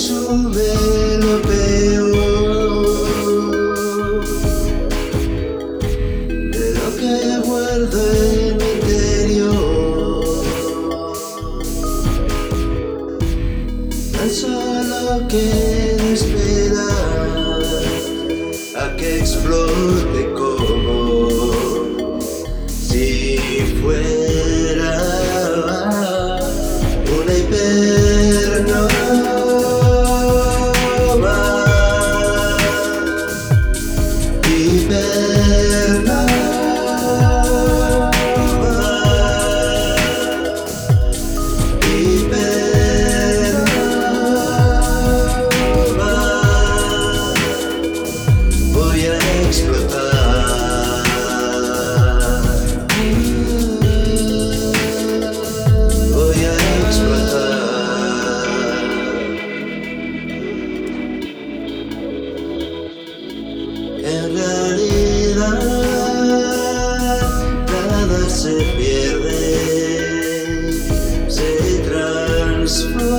consume lo peor de lo que guardo en mi interior. Tan solo quiero esperar a que explote como si fuera una hipernova. En realidad, nada se pierde, se transforma.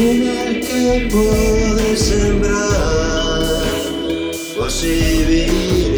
en el que podré sembrar posibilidades.